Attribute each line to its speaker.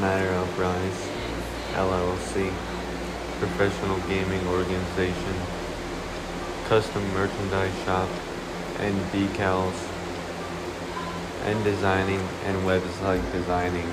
Speaker 1: Matter of Rise LLC, professional gaming organization, custom merchandise shop, and decals, and designing and website designing.